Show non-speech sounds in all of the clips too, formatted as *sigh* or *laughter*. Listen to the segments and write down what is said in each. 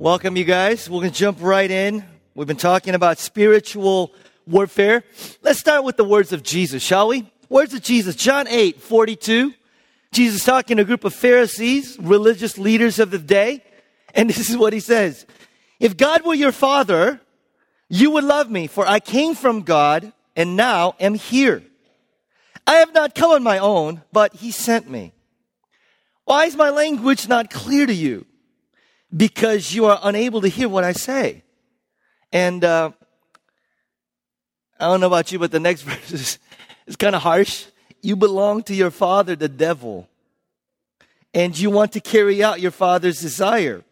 Welcome, you guys. We're going to jump right in. We've been talking about spiritual warfare. Let's start with the words of Jesus, shall we? Words of Jesus, John 8, 42. Jesus talking to a group of Pharisees, religious leaders of the day. And *laughs* this is what he says. If God were your father, you would love me, for I came from God and now am here. I have not come on my own, but he sent me. Why is my language not clear to you? Because you are unable to hear what I say. And uh, I don't know about you, but the next *laughs* verse is, is kind of harsh. You belong to your father, the devil, and you want to carry out your father's desire.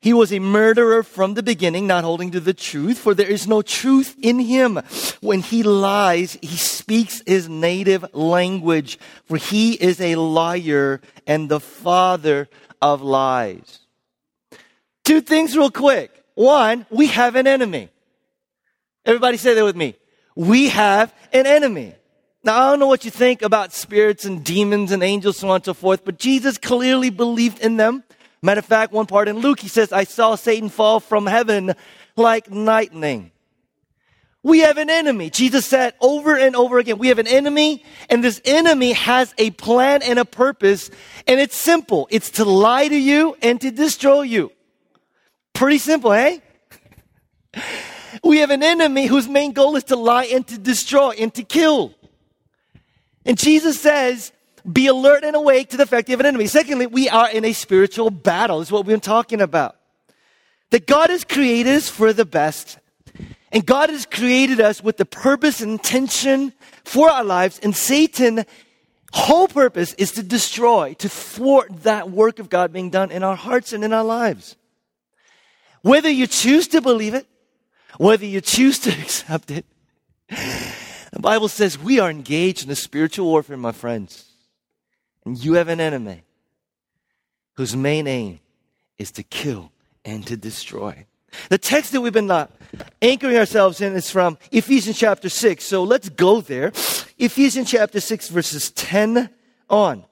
He was a murderer from the beginning, not holding to the truth, for there is no truth in him. When he lies, he speaks his native language, for he is a liar and the father of lies. Two things real quick. One, we have an enemy. Everybody say that with me. We have an enemy. Now, I don't know what you think about spirits and demons and angels, so on and so forth, but Jesus clearly believed in them. Matter of fact, one part in Luke, he says, I saw Satan fall from heaven like lightning. We have an enemy. Jesus said over and over again, we have an enemy, and this enemy has a plan and a purpose, and it's simple. It's to lie to you and to destroy you. Pretty simple, eh? We have an enemy whose main goal is to lie and to destroy and to kill. And Jesus says, be alert and awake to the fact you have an enemy. Secondly, we are in a spiritual battle. Is what we've been talking about. That God has created us for the best. And God has created us with the purpose and intention for our lives. And Satan, whole purpose is to destroy, to thwart that work of God being done in our hearts and in our lives. Whether you choose to believe it, whether you choose to *laughs* accept it, the Bible says we are engaged in a spiritual warfare, my friends. And you have an enemy whose main aim is to kill and to destroy. The text that we've been uh, anchoring ourselves in is from Ephesians chapter 6. So let's go there. Ephesians chapter 6, verses 10 on.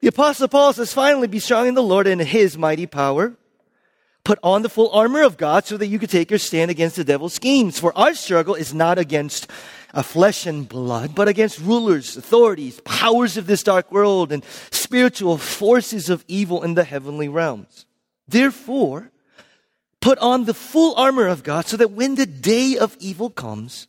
The Apostle Paul says, Finally, be strong in the Lord and his mighty power. Put on the full armor of God so that you can take your stand against the devil's schemes. For our struggle is not against a flesh and blood, but against rulers, authorities, powers of this dark world, and spiritual forces of evil in the heavenly realms. Therefore, put on the full armor of God so that when the day of evil comes,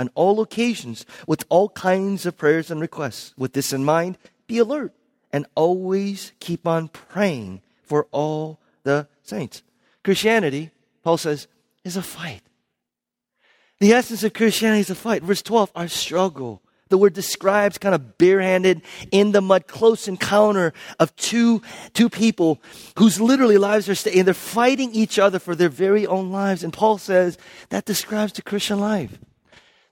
on all occasions with all kinds of prayers and requests. With this in mind, be alert and always keep on praying for all the saints. Christianity, Paul says, is a fight. The essence of Christianity is a fight. Verse 12, our struggle. The word describes kind of barehanded in the mud, close encounter of two, two people whose literally lives are staying. They're fighting each other for their very own lives. And Paul says that describes the Christian life.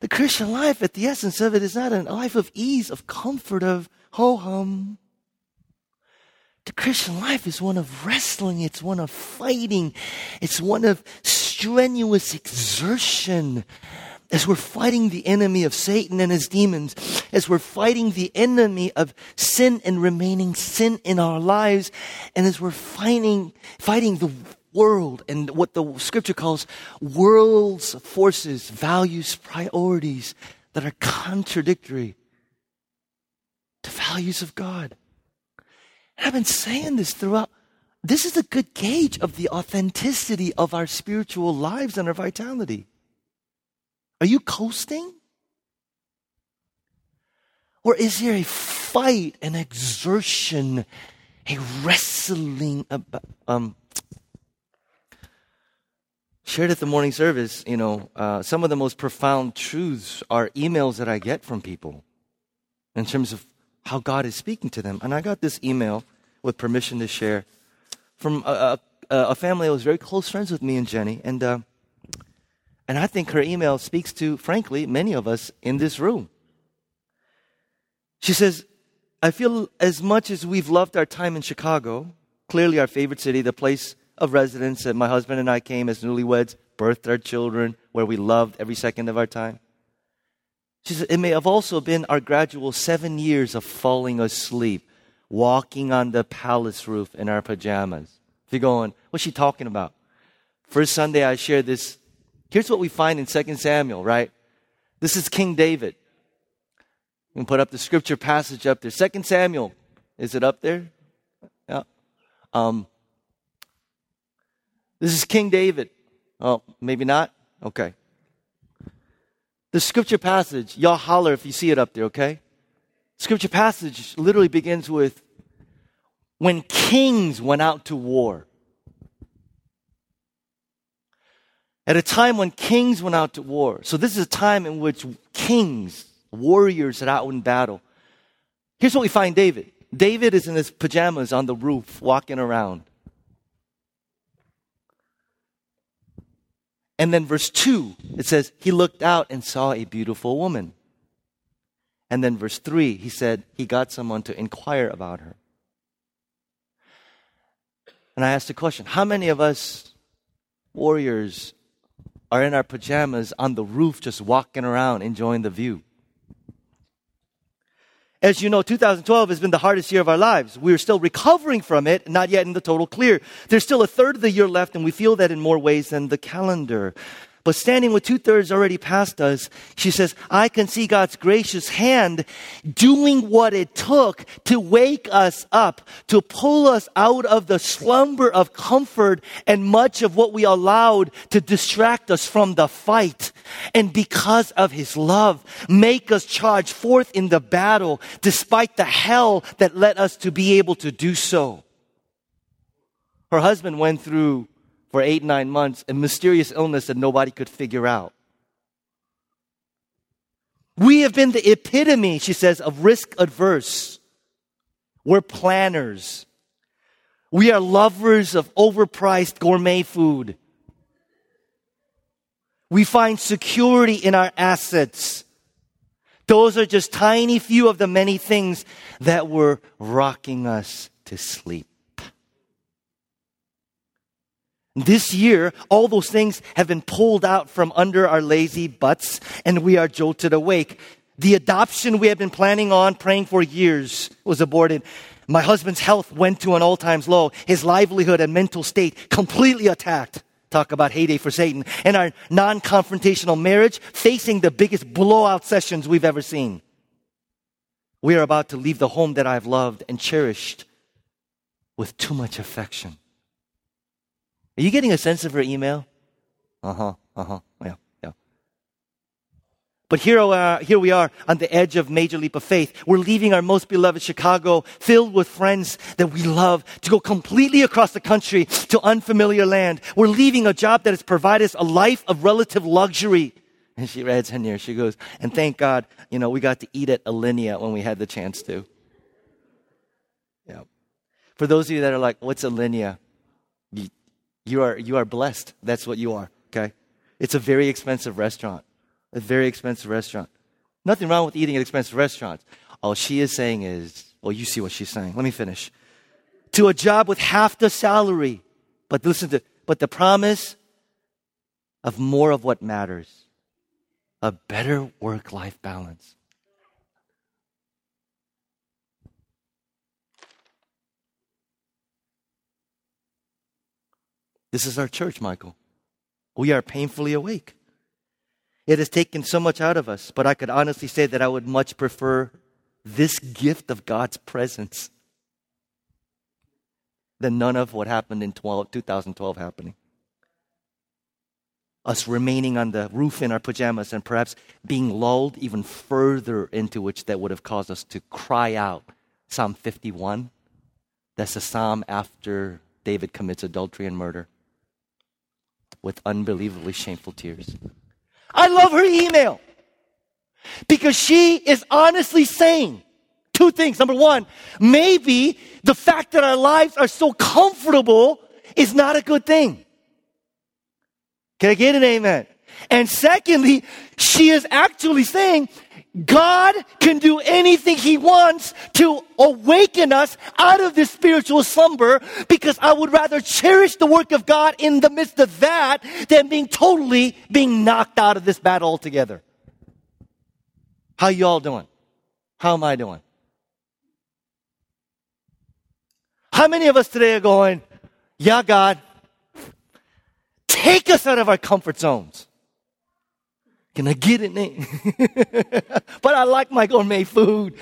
The Christian life, at the essence of it, is not a life of ease, of comfort, of ho hum. The Christian life is one of wrestling, it's one of fighting, it's one of strenuous exertion. As we're fighting the enemy of Satan and his demons, as we're fighting the enemy of sin and remaining sin in our lives, and as we're fighting, fighting the world and what the scripture calls world's forces, values, priorities that are contradictory to values of God. And I've been saying this throughout. This is a good gauge of the authenticity of our spiritual lives and our vitality. Are you coasting? Or is there a fight, an exertion, a wrestling about, um, shared at the morning service, you know, uh, some of the most profound truths are emails that I get from people in terms of how God is speaking to them. And I got this email with permission to share from a, a, a family that was very close friends with me and Jenny. And, uh, and I think her email speaks to, frankly, many of us in this room. She says, I feel as much as we've loved our time in Chicago, clearly our favorite city, the place of residence that my husband and I came as newlyweds, birthed our children, where we loved every second of our time. She said, it may have also been our gradual seven years of falling asleep, walking on the palace roof in our pajamas. If you're going, what's she talking about? First Sunday I shared this. Here's what we find in 2 Samuel, right? This is King David. You can put up the scripture passage up there. 2 Samuel. Is it up there? Yeah. Um, this is King David. Oh, maybe not? Okay. The scripture passage, y'all holler if you see it up there, okay? Scripture passage literally begins with when kings went out to war. At a time when kings went out to war. So this is a time in which kings, warriors are out in battle. Here's what we find David. David is in his pajamas on the roof walking around. And then verse 2, it says, He looked out and saw a beautiful woman. And then verse 3, he said, He got someone to inquire about her. And I asked the question how many of us warriors are in our pajamas on the roof just walking around enjoying the view? As you know, 2012 has been the hardest year of our lives. We're still recovering from it, not yet in the total clear. There's still a third of the year left, and we feel that in more ways than the calendar. But standing with two thirds already past us, she says, I can see God's gracious hand doing what it took to wake us up, to pull us out of the slumber of comfort and much of what we allowed to distract us from the fight. And because of his love, make us charge forth in the battle despite the hell that led us to be able to do so. Her husband went through for eight, nine months, a mysterious illness that nobody could figure out. We have been the epitome, she says, of risk adverse. We're planners. We are lovers of overpriced gourmet food. We find security in our assets. Those are just tiny few of the many things that were rocking us to sleep. This year, all those things have been pulled out from under our lazy butts and we are jolted awake. The adoption we have been planning on, praying for years was aborted. My husband's health went to an all times low. His livelihood and mental state completely attacked. Talk about heyday for Satan. And our non confrontational marriage facing the biggest blowout sessions we've ever seen. We are about to leave the home that I've loved and cherished with too much affection. Are you getting a sense of her email? Uh huh, uh huh, yeah, yeah. But here we, are, here we are on the edge of major leap of faith. We're leaving our most beloved Chicago, filled with friends that we love, to go completely across the country to unfamiliar land. We're leaving a job that has provided us a life of relative luxury. And she adds in here, she goes, and thank God, you know, we got to eat at Alinea when we had the chance to. Yeah. For those of you that are like, what's Alinea? You are, you are blessed. That's what you are, okay? It's a very expensive restaurant. A very expensive restaurant. Nothing wrong with eating at expensive restaurants. All she is saying is, well, you see what she's saying. Let me finish. To a job with half the salary, but listen to, but the promise of more of what matters a better work life balance. This is our church, Michael. We are painfully awake. It has taken so much out of us, but I could honestly say that I would much prefer this gift of God's presence than none of what happened in 12, 2012 happening. Us remaining on the roof in our pajamas and perhaps being lulled even further into which that would have caused us to cry out. Psalm 51. That's a psalm after David commits adultery and murder with unbelievably shameful tears. I love her email because she is honestly saying two things. Number one, maybe the fact that our lives are so comfortable is not a good thing. Can I get an amen? And secondly, she is actually saying God can do anything He wants to awaken us out of this spiritual slumber because I would rather cherish the work of God in the midst of that than being totally being knocked out of this battle altogether. How y'all doing? How am I doing? How many of us today are going, yeah, God, take us out of our comfort zones? Can I get it? *laughs* but I like my gourmet food.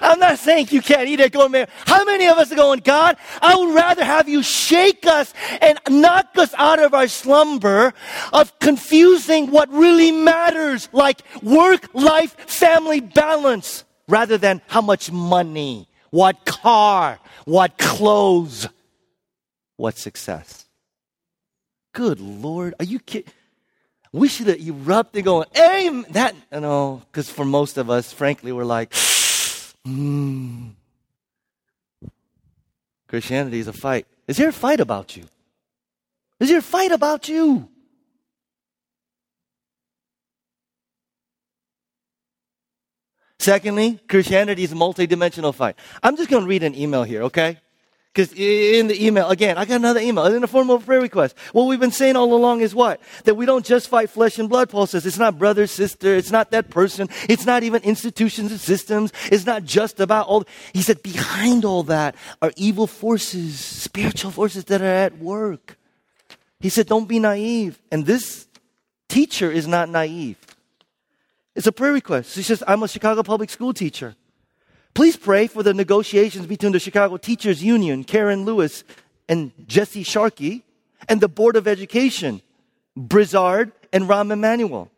I'm not saying you can't eat it gourmet. How many of us are going, God, I would rather have you shake us and knock us out of our slumber of confusing what really matters, like work, life, family balance, rather than how much money, what car, what clothes, what success. Good Lord, are you kidding? We should have erupted going, aim that, you know, because for most of us, frankly, we're like, *sighs* mm. Christianity is a fight. Is there a fight about you? Is there a fight about you? Secondly, Christianity is a multidimensional fight. I'm just going to read an email here, okay? Because in the email, again, I got another email in the form of a prayer request. What we've been saying all along is what? That we don't just fight flesh and blood, Paul says. It's not brother, sister. It's not that person. It's not even institutions and systems. It's not just about all. He said behind all that are evil forces, spiritual forces that are at work. He said, don't be naive. And this teacher is not naive. It's a prayer request. He says, I'm a Chicago public school teacher. Please pray for the negotiations between the Chicago Teachers Union, Karen Lewis and Jesse Sharkey, and the Board of Education, Brizard and Rahm Emanuel.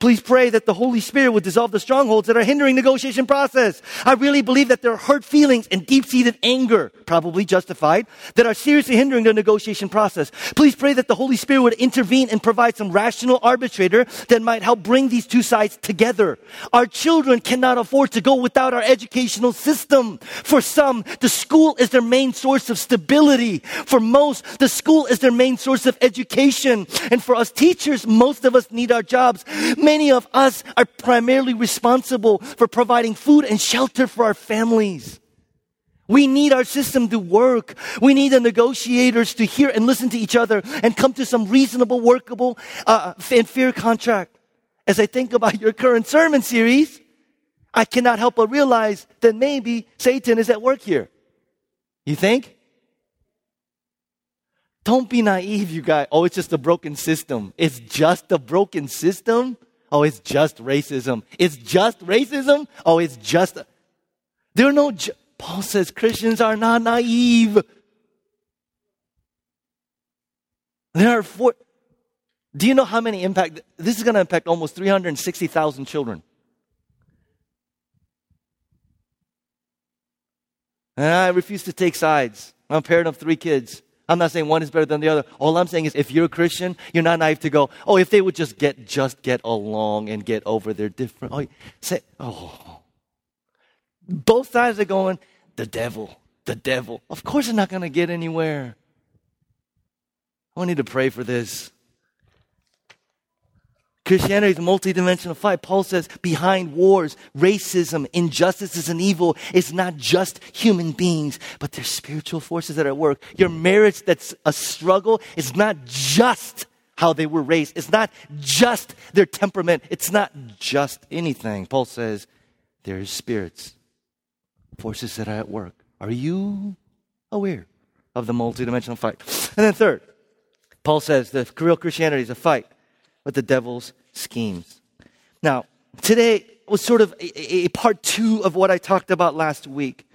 Please pray that the Holy Spirit would dissolve the strongholds that are hindering negotiation process. I really believe that there are hurt feelings and deep-seated anger, probably justified, that are seriously hindering the negotiation process. Please pray that the Holy Spirit would intervene and provide some rational arbitrator that might help bring these two sides together. Our children cannot afford to go without our educational system. For some, the school is their main source of stability. For most, the school is their main source of education. And for us teachers, most of us need our jobs many of us are primarily responsible for providing food and shelter for our families. We need our system to work. We need the negotiators to hear and listen to each other and come to some reasonable, workable, uh, and fair contract. As I think about your current sermon series, I cannot help but realize that maybe Satan is at work here. You think? Don't be naive, you guys. Oh, it's just a broken system. It's just a broken system. Oh, it's just racism. It's just racism. Oh, it's just. There are no. Ju- Paul says Christians are not naive. There are four. Do you know how many impact? This is going to impact almost 360,000 children. And I refuse to take sides. I'm a parent of three kids. I'm not saying one is better than the other. All I'm saying is if you're a Christian, you're not naive to go, oh, if they would just get, just get along and get over their different, oh, say, oh. Both sides are going, the devil, the devil. Of course they're not going to get anywhere. I need to pray for this. Christianity is a multidimensional fight. Paul says behind wars, racism, injustices, and evil is not just human beings, but there's spiritual forces that are at work. Your marriage that's a struggle is not just how they were raised. It's not just their temperament. It's not just anything. Paul says there's spirits, forces that are at work. Are you aware of the multidimensional fight? And then third, Paul says the real Christianity is a fight with the devil's schemes. Now, today was sort of a, a part two of what I talked about last week.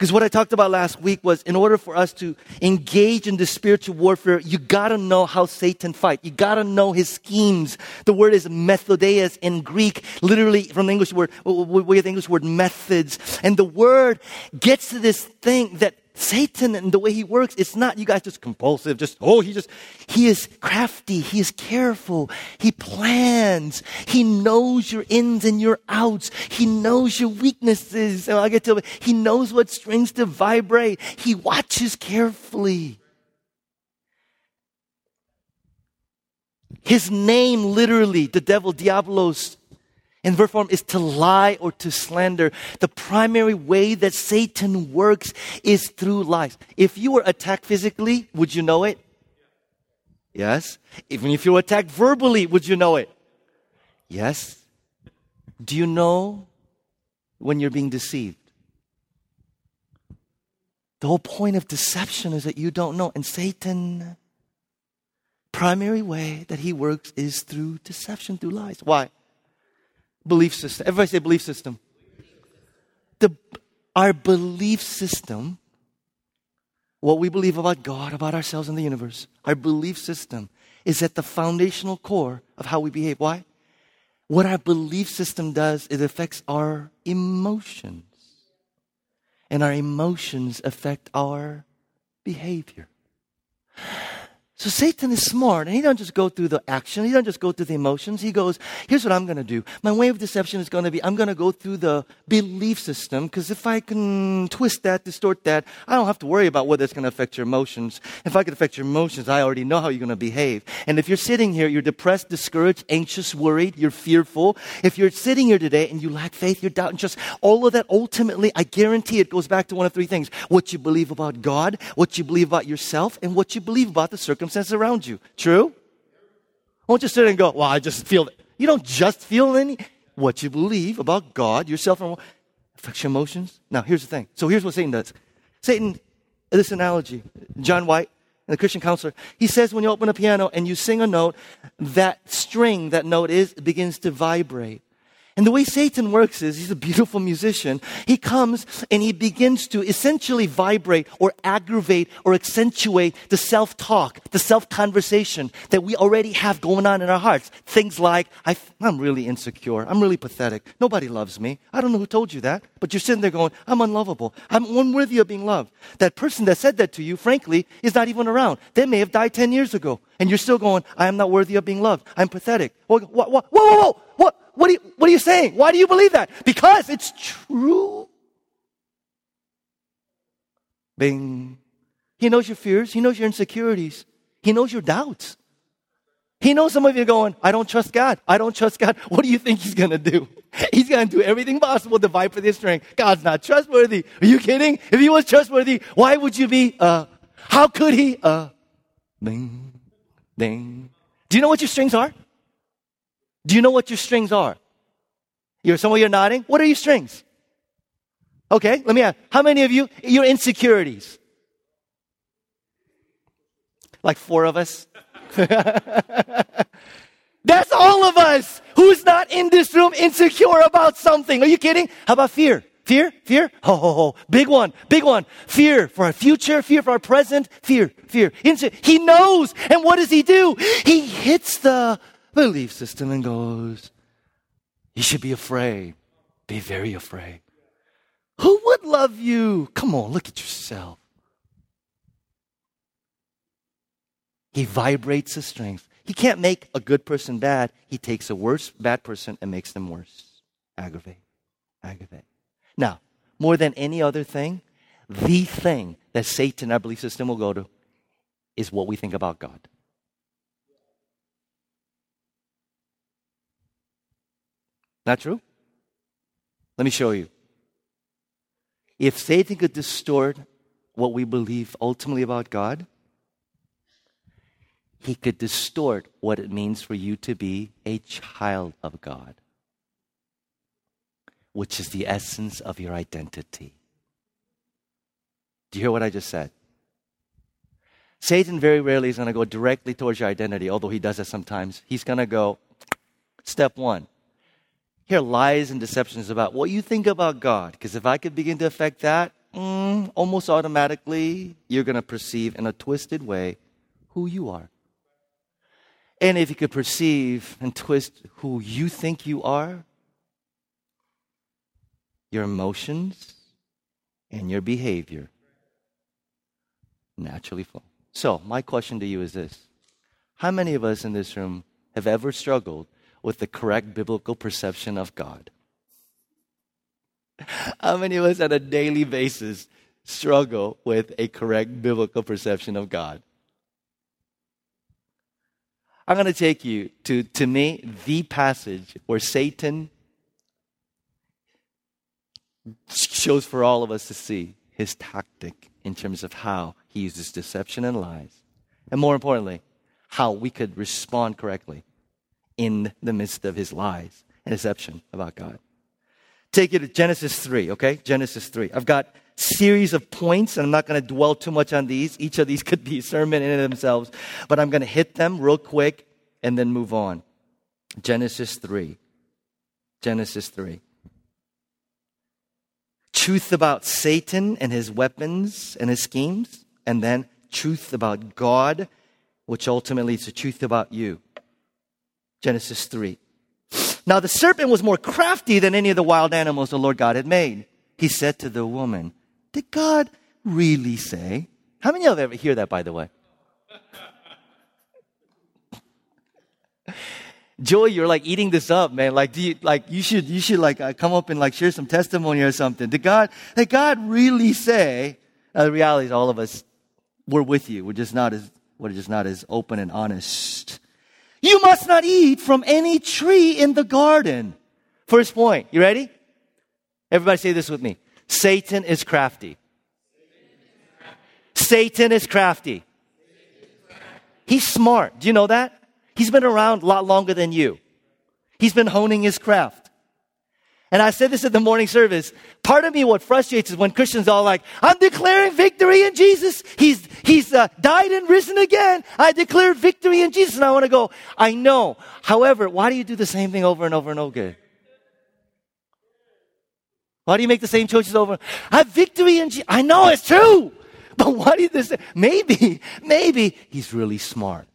Because what I talked about last week was in order for us to engage in the spiritual warfare, you gotta know how Satan fights. You gotta know his schemes. The word is methodeia in Greek, literally from the English word, we have the English word methods. And the word gets to this thing that Satan and the way he works, it's not you guys just compulsive, just, oh, he just, he is crafty, he is careful, he plans, he knows your ins and your outs, he knows your weaknesses, I get to, he knows what strings to vibrate, he watches carefully. His name literally, the devil, Diablos, in verb form is to lie or to slander. The primary way that Satan works is through lies. If you were attacked physically, would you know it? Yes. Even if you were attacked verbally, would you know it? Yes. Do you know when you're being deceived? The whole point of deception is that you don't know. And Satan, primary way that he works is through deception, through lies. Why? Belief system. Everybody say belief system. The, our belief system, what we believe about God, about ourselves, and the universe, our belief system is at the foundational core of how we behave. Why? What our belief system does, it affects our emotions. And our emotions affect our behavior. So Satan is smart, and he doesn't just go through the action. He doesn't just go through the emotions. He goes, here's what I'm going to do. My way of deception is going to be, I'm going to go through the belief system, because if I can twist that, distort that, I don't have to worry about whether it's going to affect your emotions. If I can affect your emotions, I already know how you're going to behave. And if you're sitting here, you're depressed, discouraged, anxious, worried, you're fearful. If you're sitting here today and you lack faith, you're doubting, just all of that, ultimately, I guarantee it goes back to one of three things. What you believe about God, what you believe about yourself, and what you believe about the circumstances circumstances around you. True? Won't you sit and go, well, I just feel it. You don't just feel any. What you believe about God, yourself, and affects your emotions. Now, here's the thing. So here's what Satan does. Satan, this analogy, John White, the Christian counselor, he says when you open a piano and you sing a note, that string, that note is, begins to vibrate. And the way Satan works is he's a beautiful musician. He comes and he begins to essentially vibrate or aggravate or accentuate the self talk, the self conversation that we already have going on in our hearts. Things like, I, am really insecure. I'm really pathetic. Nobody loves me. I don't know who told you that, but you're sitting there going, I'm unlovable. I'm unworthy of being loved. That person that said that to you, frankly, is not even around. They may have died 10 years ago. And you're still going, I am not worthy of being loved. I'm pathetic. Whoa, whoa, whoa, whoa, whoa. What? What are, you, what are you saying? Why do you believe that? Because it's true. Bing. He knows your fears. He knows your insecurities. He knows your doubts. He knows some of you going, I don't trust God. I don't trust God. *laughs* What do you think he's going to do? *laughs* He's going to do everything possible to fight for this strength. God's not trustworthy. Are you kidding? If he was trustworthy, why would you be, uh, how could he, uh, bing. Do you know what your strings are? Do you know what your strings are? You're, some of you are nodding. What are your strings? Okay, let me ask. How many of you, your insecurities? Like four of us? *laughs* That's all of us who's not in this room insecure about something. Are you kidding? How about fear? Fear? Fear? Ho, ho, ho. Big one. Big one. Fear for our future, fear for our present, fear, fear. He knows. And what does he do? He hits the belief system and goes, You should be afraid. Be very afraid. Who would love you? Come on, look at yourself. He vibrates the strength. He can't make a good person bad. He takes a worse bad person and makes them worse. Aggravate. Aggravate. Now, more than any other thing, the thing that Satan, our belief system, will go to is what we think about God. Not true? Let me show you. If Satan could distort what we believe ultimately about God, he could distort what it means for you to be a child of God, which is the essence of your identity. Do you hear what I just said? Satan very rarely is going to go directly towards your identity, although he does it sometimes. He's going to go, step one, here, lies and deceptions about what you think about God. Because if I could begin to affect that, mm, almost automatically, you're going to perceive in a twisted way who you are. And if you could perceive and twist who you think you are, your emotions and your behavior naturally flow. So, my question to you is this How many of us in this room have ever struggled with the correct biblical perception of God. How many of us on a daily basis struggle with a correct biblical perception of God? I'm going to take you to, to me, the passage where Satan shows for all of us to see his tactic in terms of how he uses deception and lies. And more importantly, how we could respond correctly in the midst of his lies and deception about God. Take it to Genesis 3, okay? Genesis 3. I've got series of points, and I'm not going to dwell too much on these. Each of these *laughs* could be a sermon in themselves, but I'm going to hit them real quick and then move on. Genesis 3. Genesis 3 truth about Satan and his weapons and his schemes, and then truth about God, which ultimately is the truth about you. Genesis 3. Now the serpent was more crafty than any of the wild animals the Lord God had made. He said to the woman, Did God really say? How many of you ever hear that, by the way? *laughs* Joy, you're like eating this up, man. Like, do you, like, you should, you should like uh, come up and like share some testimony or something. Did God, did God really say, uh, the reality is all of us, we're with you. We're just not as, we're just not as open and honest. You must not eat from any tree in the garden. First point. You ready? Everybody say this with me. Satan is crafty. Satan is crafty. He's smart. Do you know that? He's been around a lot longer than you. He's been honing his craft. And I said this at the morning service. Part of me, what frustrates is when Christians are like, I'm declaring victory in Jesus. He's, he's uh, died and risen again. I declare victory in Jesus. And I want to go, I know. However, why do you do the same thing over and over and over again? Why do you make the same choices over? I have victory in Jesus. I know it's true. But why do you this? Maybe, maybe he's really smart.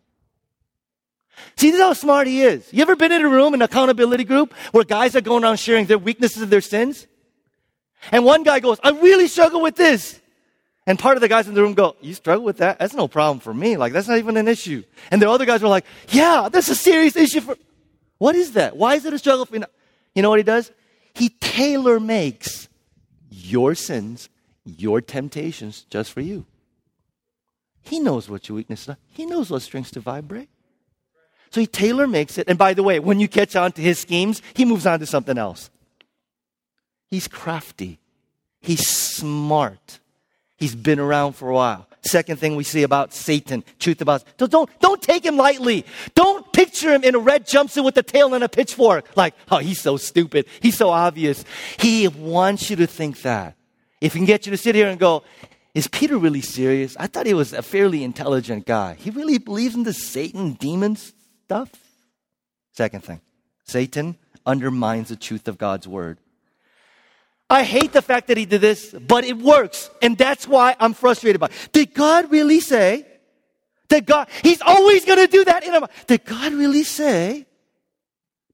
See, this is how smart he is. You ever been in a room, an accountability group, where guys are going around sharing their weaknesses and their sins? And one guy goes, I really struggle with this. And part of the guys in the room go, You struggle with that? That's no problem for me. Like, that's not even an issue. And the other guys were like, Yeah, that's a serious issue for. What is that? Why is it a struggle for you? You know what he does? He tailor makes your sins, your temptations just for you. He knows what your weaknesses are, he knows what strings to vibrate. So he tailor makes it. And by the way, when you catch on to his schemes, he moves on to something else. He's crafty. He's smart. He's been around for a while. Second thing we see about Satan, truth about don't, don't, don't take him lightly. Don't picture him in a red jumpsuit with a tail and a pitchfork. Like, oh, he's so stupid. He's so obvious. He wants you to think that. If he can get you to sit here and go, is Peter really serious? I thought he was a fairly intelligent guy. He really believes in the Satan demons stuff. Second thing, Satan undermines the truth of God's word. I hate the fact that he did this, but it works. And that's why I'm frustrated by it. Did God really say that God, he's always going to do that in a, did God really say?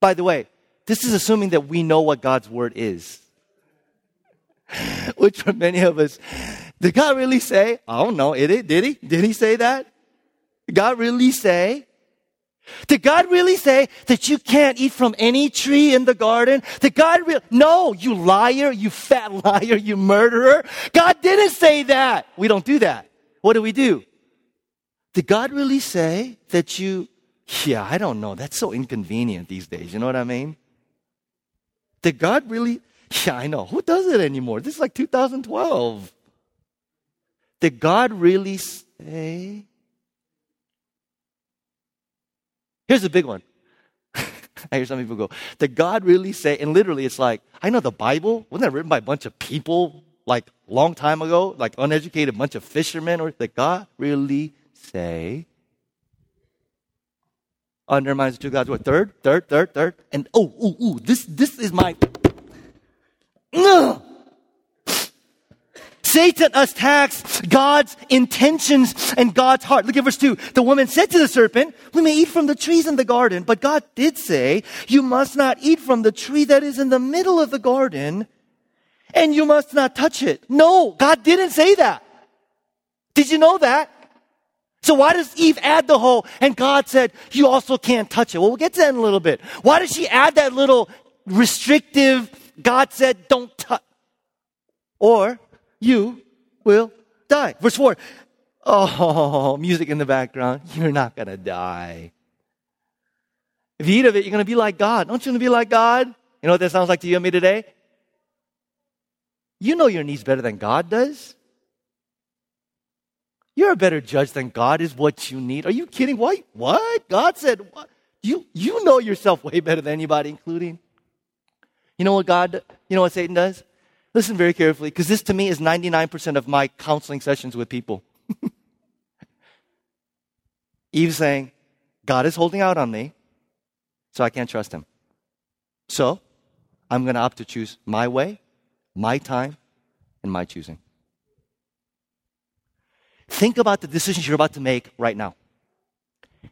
By the way, this is assuming that we know what God's word is. *laughs* Which for many of us, did God really say? I don't know. Did he? Did he? Did he say that? Did God really say? Did God really say that you can't eat from any tree in the garden? Did God really? No, you liar, you fat *laughs* liar, you murderer. God didn't say that. We don't do that. What do we do? Did God really say that you, yeah, I don't know. That's so inconvenient these days. You know what I mean? Did God really, yeah, I know. Who does it anymore? This is like 2012. Did God really say Here's the big one. *laughs* I hear some people go, did God really say, and literally it's like, I know the Bible, wasn't that written by a bunch of people like long time ago, like uneducated bunch of fishermen, or did God really say? Oh, Undermines two God's word. Third, third, third, third. And oh, ooh, ooh, this, this is my. *clears throat* Satan attacks God's intentions and God's heart. Look at verse 2. The woman said to the serpent, We may eat from the trees in the garden, but God did say, You must not eat from the tree that is in the middle of the garden, and you must not touch it. No, God didn't say that. Did you know that? So why does Eve add the whole, and God said, you also can't touch it? Well, we'll get to that in a little bit. Why does she add that little restrictive, God said, don't touch? Or, you will die. Verse 4. Oh, *laughs* music in the background. You're not going to die. If you eat of it, you're going to be like God. Don't you want to be like God? You know what that sounds like to you and me today? You know your needs better than God does. You're a better judge than God is what you need. Are you kidding? Why? What? God said, what? You, you know yourself way better than anybody, including. You know what God, you know what Satan does? Listen very carefully, because this to me is 99% of my counseling sessions with people. *laughs* Eve saying, God is holding out on me, so I can't trust him. So I'm going to opt to choose my way, my time, and my choosing. Think about the decisions you're about to make right now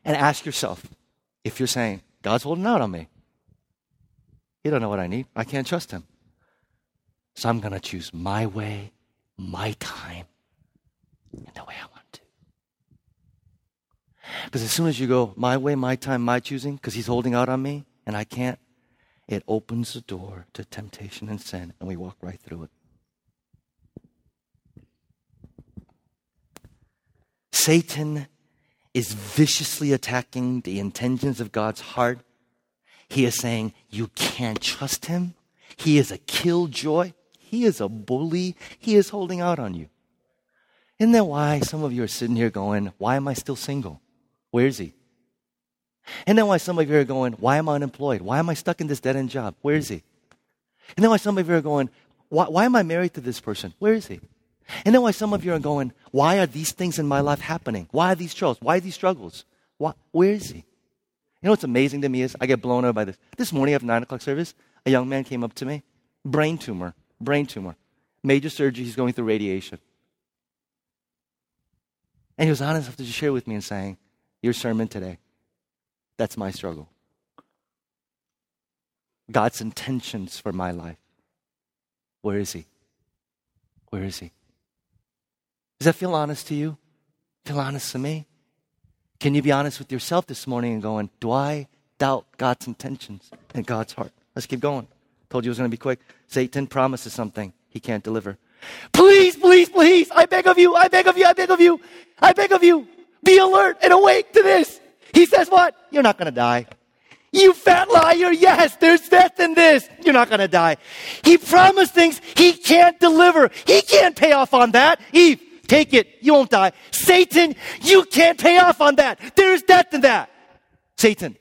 and ask yourself if you're saying, God's holding out on me. He don't know what I need. I can't trust him. So I'm going to choose my way, my time, and the way I want to. Because as soon as you go, my way, my time, my choosing, because he's holding out on me and I can't, it opens the door to temptation and sin, and we walk right through it. Satan is viciously attacking the intentions of God's heart. He is saying, You can't trust him. He is a killjoy. He is a bully. He is holding out on you. Isn't that why some of you are sitting here going, Why am I still single? Where is he? And then why some of you are going, Why am I unemployed? Why am I stuck in this dead end job? Where is he? And then why some of you are going, why, why am I married to this person? Where is he? And then why some of you are going, Why are these things in my life happening? Why are these troubles? Why are these struggles? Why, where is he? You know what's amazing to me is I get blown away by this. This morning after 9 o'clock service, a young man came up to me, brain tumor, brain tumor, major surgery, he's going through radiation. And he was honest enough to share with me and saying, Your sermon today, that's my struggle. God's intentions for my life. Where is He? Where is He? Does that feel honest to you? Feel honest to me? Can you be honest with yourself this morning and going, Do I doubt God's intentions and God's heart? Let's keep going. Told you it was going to be quick. Satan promises something he can't deliver. Please, please, please, I beg of you, I beg of you, I beg of you, I beg of you, be alert and awake to this. He says what? You're not going to die. You fat liar, yes, there's death in this. You're not going to die. He promised things he can't deliver. He can't pay off on that. Eve, take it. You won't die. Satan, you can't pay off on that. There's death in that. Satan,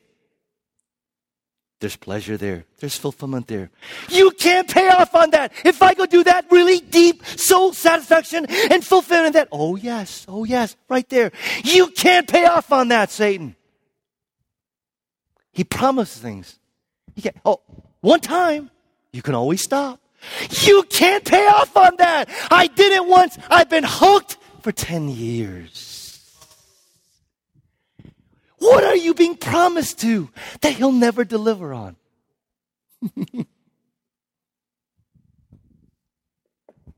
there's pleasure there. There's fulfillment there. You can't pay off on that. If I go do that really deep soul satisfaction and fulfillment that, oh yes, oh yes, right there. You can't pay off on that, Satan. He promises things. He can't, oh, one time, you can always stop. You can't pay off on that. I did it once. I've been hooked for 10 years. What are you being promised to that he'll never deliver on? *laughs*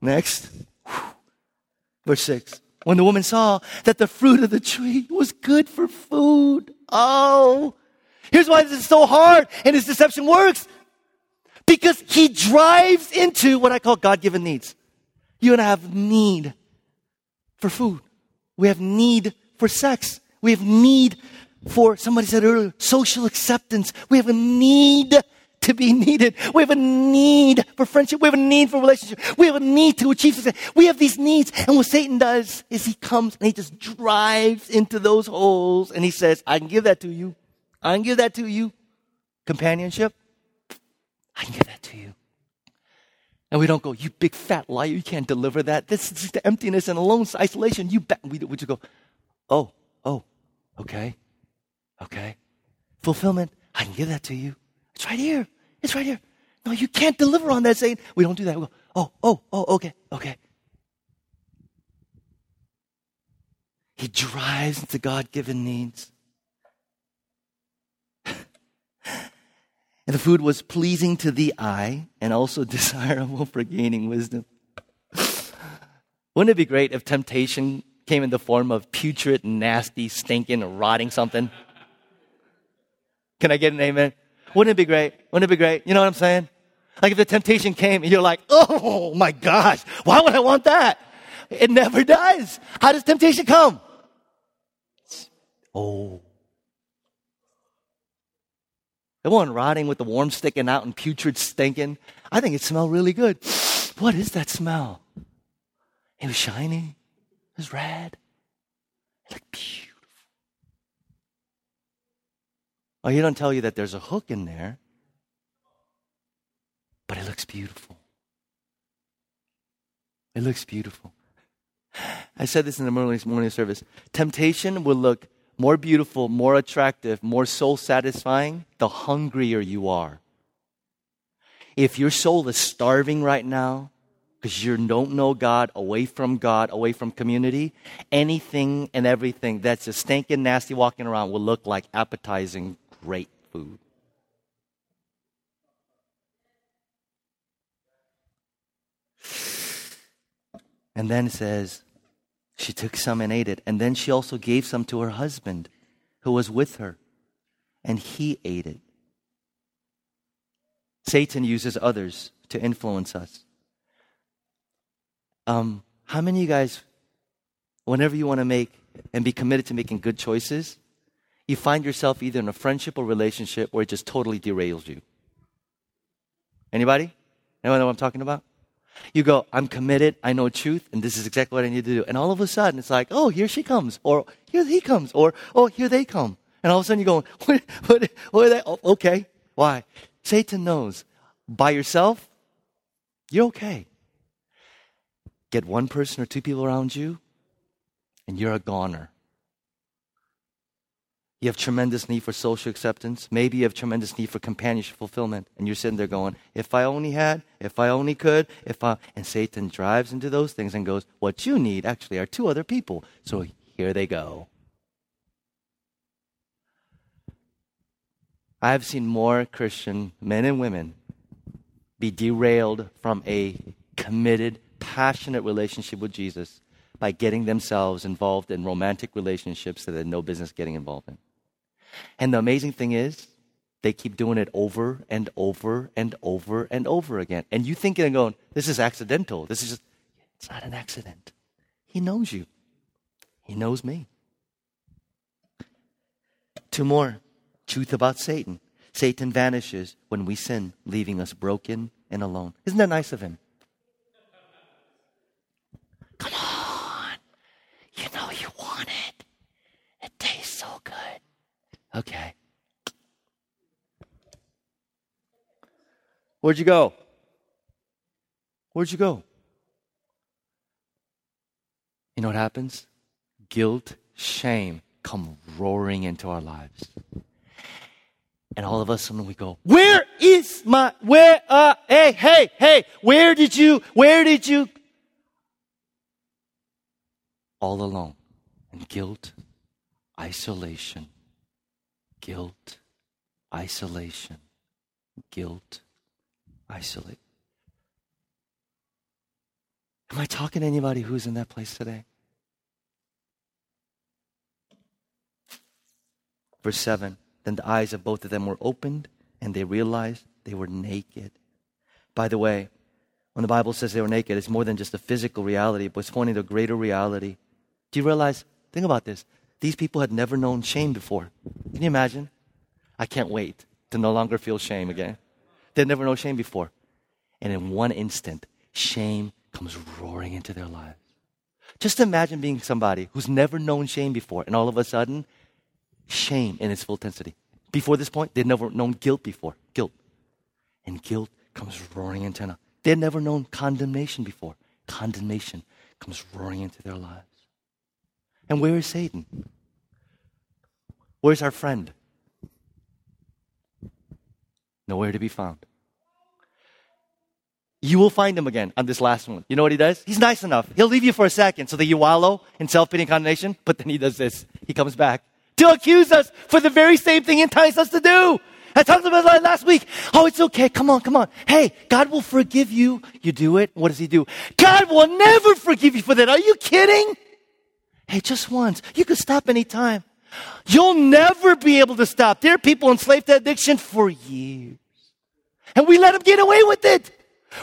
Next, verse 6. When the woman saw that the fruit of the tree was good for food. Oh, here's why this is so hard and his deception works. Because he drives into what I call God given needs. You and I have need for food. We have need for sex. We have need for, somebody said earlier, social acceptance. We have a need to be needed. We have a need for friendship. We have a need for relationship. We have a need to achieve success. We have these needs. And what Satan does is he comes and he just drives into those holes and he says, I can give that to you. I can give that to you. Companionship. I can give that to you. And we don't go, you big fat liar, you can't deliver that. This is the emptiness and alone isolation. You bet. We, we just go, oh, oh, okay. Okay? Fulfillment, I can give that to you. It's right here. It's right here. No, you can't deliver on that saying, we don't do that. We go, oh, oh, oh, okay, okay. He drives into God given needs. *laughs* and the food was pleasing to the eye and also *laughs* desirable for gaining wisdom. *sighs* Wouldn't it be great if temptation came in the form of putrid, nasty, stinking, rotting something? Can I get an amen? Wouldn't it be great? Wouldn't it be great? You know what I'm saying? Like if the temptation came and you're like, oh my gosh, why would I want that? It never does. How does temptation come? Oh. It wasn't rotting with the worm sticking out and putrid stinking. I think it smelled really good. *gasps* What is that smell? It was shiny. It was red. It looked beautiful. Oh, he don't tell you that there's a hook in there, but it looks beautiful. It looks beautiful. I said this in the morning, morning service. Temptation will look more beautiful, more attractive, more soul satisfying the hungrier you are. If your soul is starving right now because you don't know God, away from God, away from community, anything and everything that's just stinking, nasty walking around will look like appetizing, great food. And then it says, she took some and ate it. And then she also gave some to her husband who was with her, and he ate it. Satan uses others to influence us. Um, how many of you guys, whenever you want to make and be committed to making good choices, you find yourself either in a friendship or relationship where it just totally derails you? Anybody? Anyone know what I'm talking about? You go, I'm committed, I know truth, and this is exactly what I need to do. And all of a sudden, it's like, oh, here she comes, or here he comes, or oh, here they come. And all of a sudden, you go, *laughs* what, what, what are they? Oh, okay. Why? Satan knows by yourself, you're okay. Get one person or two people around you, and you're a goner. You have tremendous need for social acceptance. Maybe you have tremendous need for companionship fulfillment. And you're sitting there going, if I only had, if I only could, if I. And Satan drives into those things and goes, what you need actually are two other people. So here they go. I've seen more Christian men and women be derailed from a committed, passionate relationship with Jesus by getting themselves involved in romantic relationships that they had no business getting involved in. And the amazing thing is, they keep doing it over and over and over and over again. And you thinking and going, this is accidental. This is just, it's not an accident. He knows you. He knows me. Two more. Truth about Satan. Satan vanishes when we sin, leaving us broken and alone. Isn't that nice of him? Come on. You know you want it. It tastes so good. Okay. Where'd you go? Where'd you go? You know what happens? Guilt, shame come roaring into our lives. And all of us, sudden we go, where is my, where, uh, hey, hey, hey, where did you, where did you? All alone. And guilt, isolation, guilt, isolation, guilt, isolate. Am I talking to anybody who's in that place today? Verse 7 Then the eyes of both of them were opened, and they realized they were naked. By the way, when the Bible says they were naked, it's more than just a physical reality, but it's pointing to a greater reality. Do you realize? Think about this. These people had never known shame before. Can you imagine? I can't wait to no longer feel shame again. They'd never known shame before. And in one instant, shame comes roaring into their lives. Just imagine being somebody who's never known shame before, and all of a sudden, shame in its full intensity. Before this point, they'd never known guilt before. Guilt. And guilt comes roaring into them. They'd never known condemnation before. Condemnation comes roaring into their lives. And where is Satan? Where's our friend? Nowhere to be found. You will find him again on this last one. You know what he does? He's nice enough. He'll leave you for a second so that you wallow in self pity and condemnation, but then he does this. He comes back to accuse us for the very same thing he entices us to do. I talked about that last week. Oh, it's okay. Come on, come on. Hey, God will forgive you. You do it. What does he do? God will never forgive you for that. Are you kidding? Hey, just once. You can stop anytime. You'll never be able to stop. There are people enslaved to addiction for years. And we let them get away with it.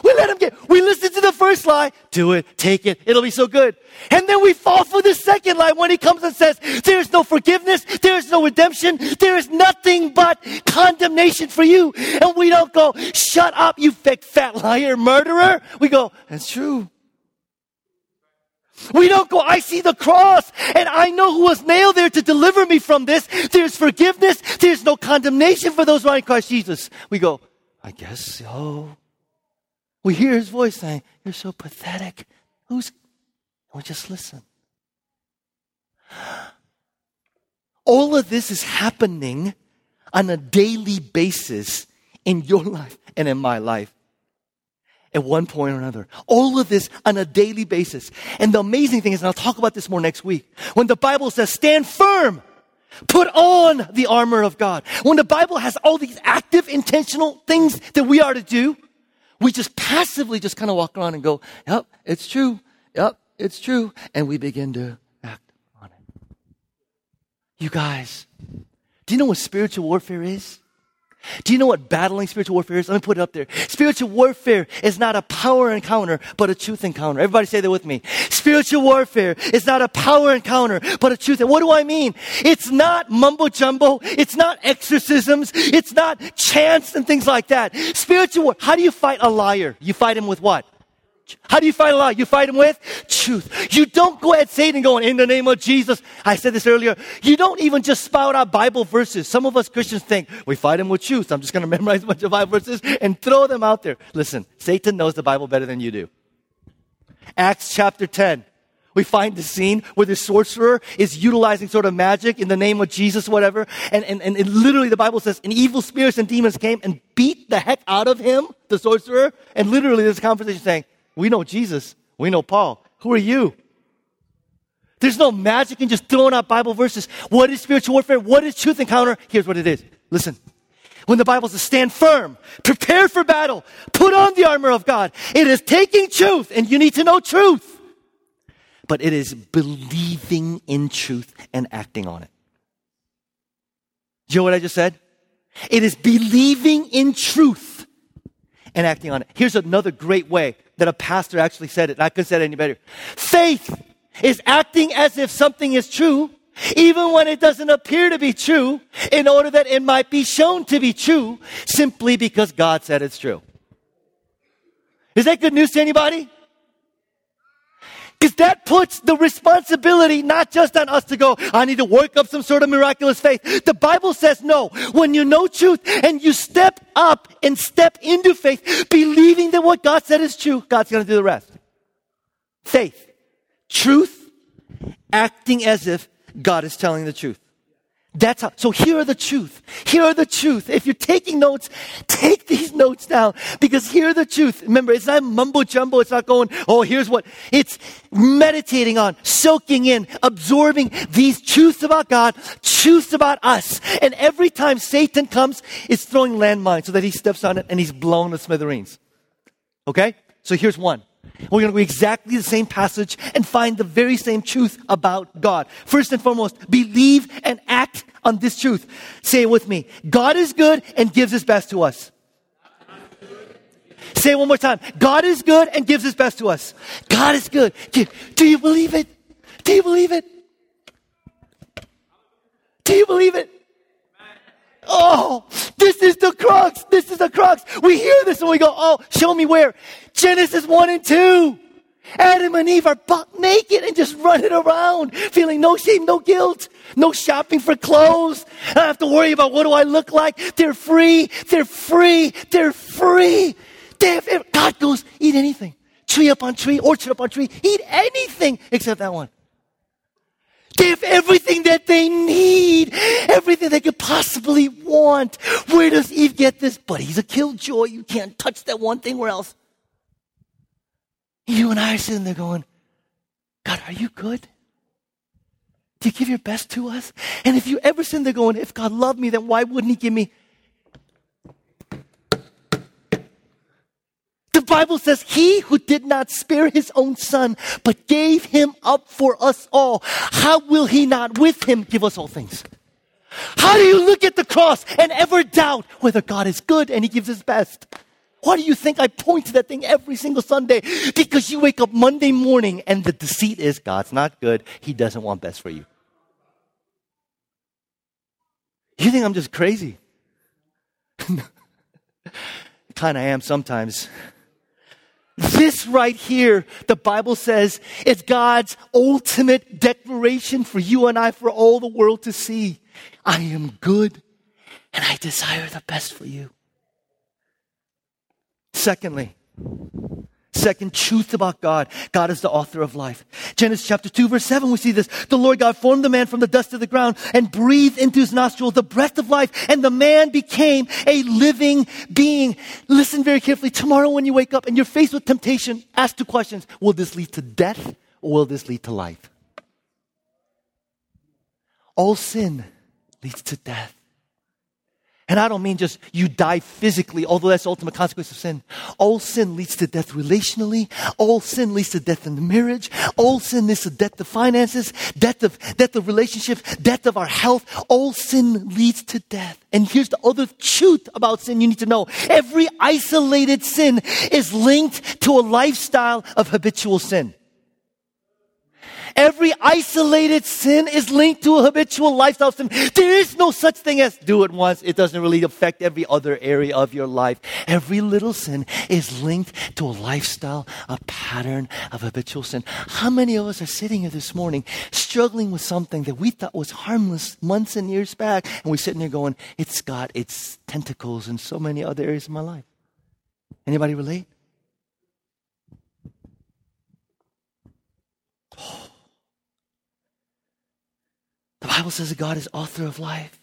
We let them get, we listen to the first lie, do it, take it, it'll be so good. And then we fall for the second lie when he comes and says, there's no forgiveness, there's no redemption, there is nothing but condemnation for you. And we don't go, shut up, you fake fat liar, murderer. We go, that's true. We don't go, I see the cross and I know who was nailed there to deliver me from this. There's forgiveness. There's no condemnation for those who are in Christ Jesus. We go, I guess so. We hear his voice saying, You're so pathetic. Who's. And we just listen. All of this is happening on a daily basis in your life and in my life at one point or another. All of this on a daily basis. And the amazing thing is, and I'll talk about this more next week, when the Bible says, stand firm, put on the armor of God. When the Bible has all these active, intentional things that we are to do, we just passively just kind of walk around and go, yep, it's true. Yep, it's true. And we begin to act on it. You guys, do you know what spiritual warfare is? Do you know what battling spiritual warfare is? Let me put it up there. Spiritual warfare is not a power encounter, but a truth encounter. Everybody say that with me. Spiritual warfare is not a power encounter, but a truth. What do I mean? It's not mumbo jumbo. It's not exorcisms. It's not chants and things like that. Spiritual war. How do you fight a liar? You fight him with what? How do you fight a lie? You fight him with truth. You don't go at Satan going, in the name of Jesus. I said this earlier. You don't even just spout out Bible verses. Some of us Christians think, we fight him with truth. I'm just going *laughs* to memorize a bunch of Bible verses and throw them out there. Listen, Satan knows the Bible better than you do. Acts chapter 10. We find the scene where the sorcerer is utilizing sort of magic in the name of Jesus, whatever. And, and, and literally the Bible says, and evil spirits and demons came and beat the heck out of him, the sorcerer. And literally this conversation saying, we know Jesus. We know Paul. Who are you? There's no magic in just throwing out Bible verses. What is spiritual warfare? What is truth encounter? Here's what it is. Listen. When the Bible says stand firm, prepare for battle, put on the armor of God, it is taking truth, and you need to know truth. But it is believing in truth and acting on it. Do you know what I just said? It is believing in truth and acting on it. Here's another great way that a pastor actually said it. I couldn't say it any better. Faith is acting as if something is true, even when it doesn't appear to be true, in order that it might be shown to be true, simply because God said it's true. Is that good news to anybody? Because that puts the responsibility not just on us to go, I need to work up some sort of miraculous faith. The Bible says no. When you know truth and you step up and step into faith, believing that what God said is true, God's going to do the rest. Faith, truth, acting as if God is telling the truth. That's how, so here are the truth. Here are the truth. If you're taking notes, take these notes down because here are the truth. Remember, it's not mumbo jumbo. It's not going, oh, here's what. It's meditating on, soaking in, absorbing these truths about God, truths about us. And every time Satan comes, it's throwing landmines so that he steps on it and he's blown to smithereens. Okay? So here's one. We're going to go exactly the same passage and find the very same truth about God. First and foremost, believe and act on this truth. Say it with me. God is good and gives his best to us. Say it one more time. God is good and gives his best to us. God is good. Do you believe it? Do you believe it? Do you believe it? Oh, this is the crux. This is the crux. We hear this and we go, oh, show me where. Genesis 1 and 2. Adam and Eve are buck naked and just running around, feeling no shame, no guilt, no shopping for clothes. I don't have to worry about what do I look like. They're free. They're free. They're free. They have, God goes, eat anything. Tree upon tree, orchard up on tree. Eat anything except that one. They have everything that they need, everything they could possibly want. Where does Eve get this? But he's a killjoy. You can't touch that one thing. Where else? You and I are sitting there going, God, are you good? Do you give your best to us? And if you ever sitting there going, if God loved me, then why wouldn't he give me Bible says, He who did not spare his own son, but gave him up for us all, how will he not with him give us all things? How do you look at the cross and ever doubt whether God is good and he gives his best? Why do you think I point to that thing every single Sunday? Because you wake up Monday morning and the deceit is God's not good. He doesn't want best for you. You think I'm just crazy? *laughs* kind of am sometimes. This right here, the Bible says, is God's ultimate declaration for you and I, for all the world to see. I am good and I desire the best for you. Secondly, second truth about God. God is the author of life. Genesis chapter 2 verse 7 we see this. The Lord God formed the man from the dust of the ground and breathed into his nostrils the breath of life and the man became a living being. Listen very carefully. Tomorrow when you wake up and you're faced with temptation, ask two questions. Will this lead to death or will this lead to life? All sin leads to death. And I don't mean just you die physically, although that's the ultimate consequence of sin. All sin leads to death relationally. All sin leads to death in the marriage. All sin leads to death of finances, death of, death of relationships, death of our health. All sin leads to death. And here's the other truth about sin you need to know. Every isolated sin is linked to a lifestyle of habitual sin. Every isolated sin is linked to a habitual lifestyle sin. There is no such thing as do it once. It doesn't really affect every other area of your life. Every little sin is linked to a lifestyle, a pattern of habitual sin. How many of us are sitting here this morning struggling with something that we thought was harmless months and years back? And we're sitting there going, it's got its tentacles in so many other areas of my life. Anybody relate? The Bible says that God is author of life.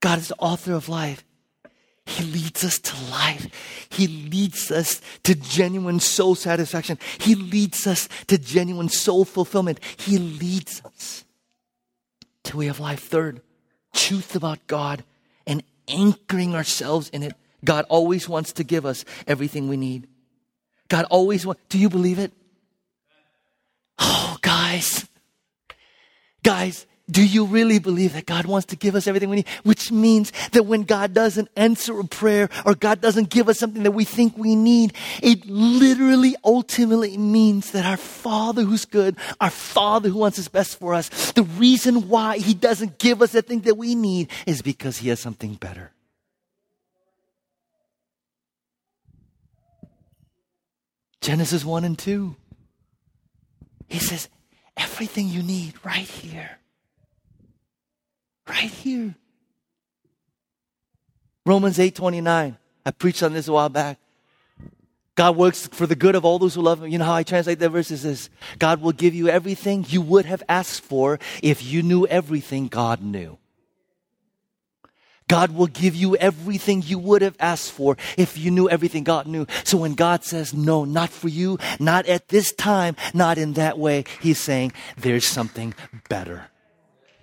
God is the author of life. He leads us to life. He leads us to genuine soul satisfaction. He leads us to genuine soul fulfillment. He leads us to way of life. Third, truth about God and anchoring ourselves in it. God always wants to give us everything we need. God always wants, do you believe it? Oh, guys, Guys, do you really believe that God wants to give us everything we need? Which means that when God doesn't answer a prayer or God doesn't give us something that we think we need, it literally ultimately means that our Father who's good, our Father who wants his best for us, the reason why he doesn't give us the thing that we need is because he has something better. Genesis 1 and 2. He says, everything you need right here. Right here. Romans 8:29. I preached on this a while back. God works for the good of all those who love him. You know how I translate that verse is this. God will give you everything you would have asked for if you knew everything God knew. God will give you everything you would have asked for if you knew everything God knew. So when God says, no, not for you, not at this time, not in that way, He's saying, there's something better.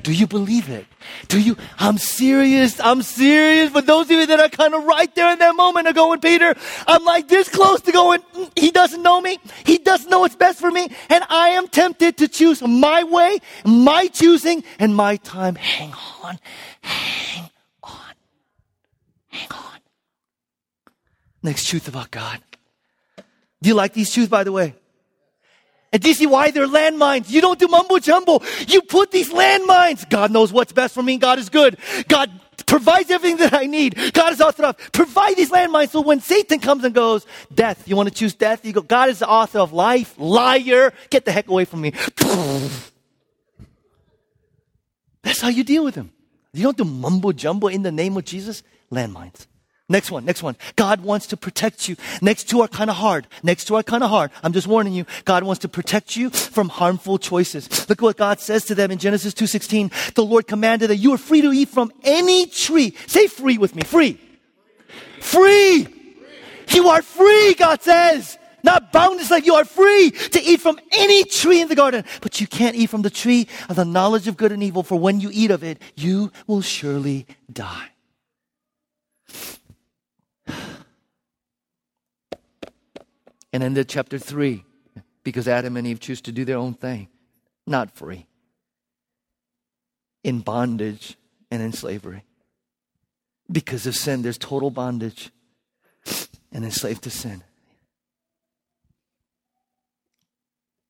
Do you believe it? Do you? I'm serious. I'm serious. But those of you that are kind of right there in that moment are going, Peter, I'm like this close to going, he doesn't know me. He doesn't know what's best for me. And I am tempted to choose my way, my choosing, and my time. Hang on. Hang Hang on. Next truth about God. Do you like these truths, by the way? And do you see why they're landmines? You don't do mumbo jumbo. You put these landmines. God knows what's best for me. God is good. God provides everything that I need. God is author of. Provide these landmines so when Satan comes and goes, death, you want to choose death? You go, God is the author of life. Liar. Get the heck away from me. That's how you deal with him. You don't do mumbo jumbo in the name of Jesus landmines. Next one, next one. God wants to protect you. Next two are kind of hard. Next two are kind of hard. I'm just warning you. God wants to protect you from harmful choices. Look what God says to them in Genesis 2:16. The Lord commanded that you are free to eat from any tree. Say free with me. Free. Free. You are free, God says. Not bound. It's like you are free to eat from any tree in the garden. But you can't eat from the tree of the knowledge of good and evil, for when you eat of it, you will surely die. And the chapter 3, because Adam and Eve choose to do their own thing, not free, in bondage and in slavery. Because of sin, there's total bondage. and enslaved to sin.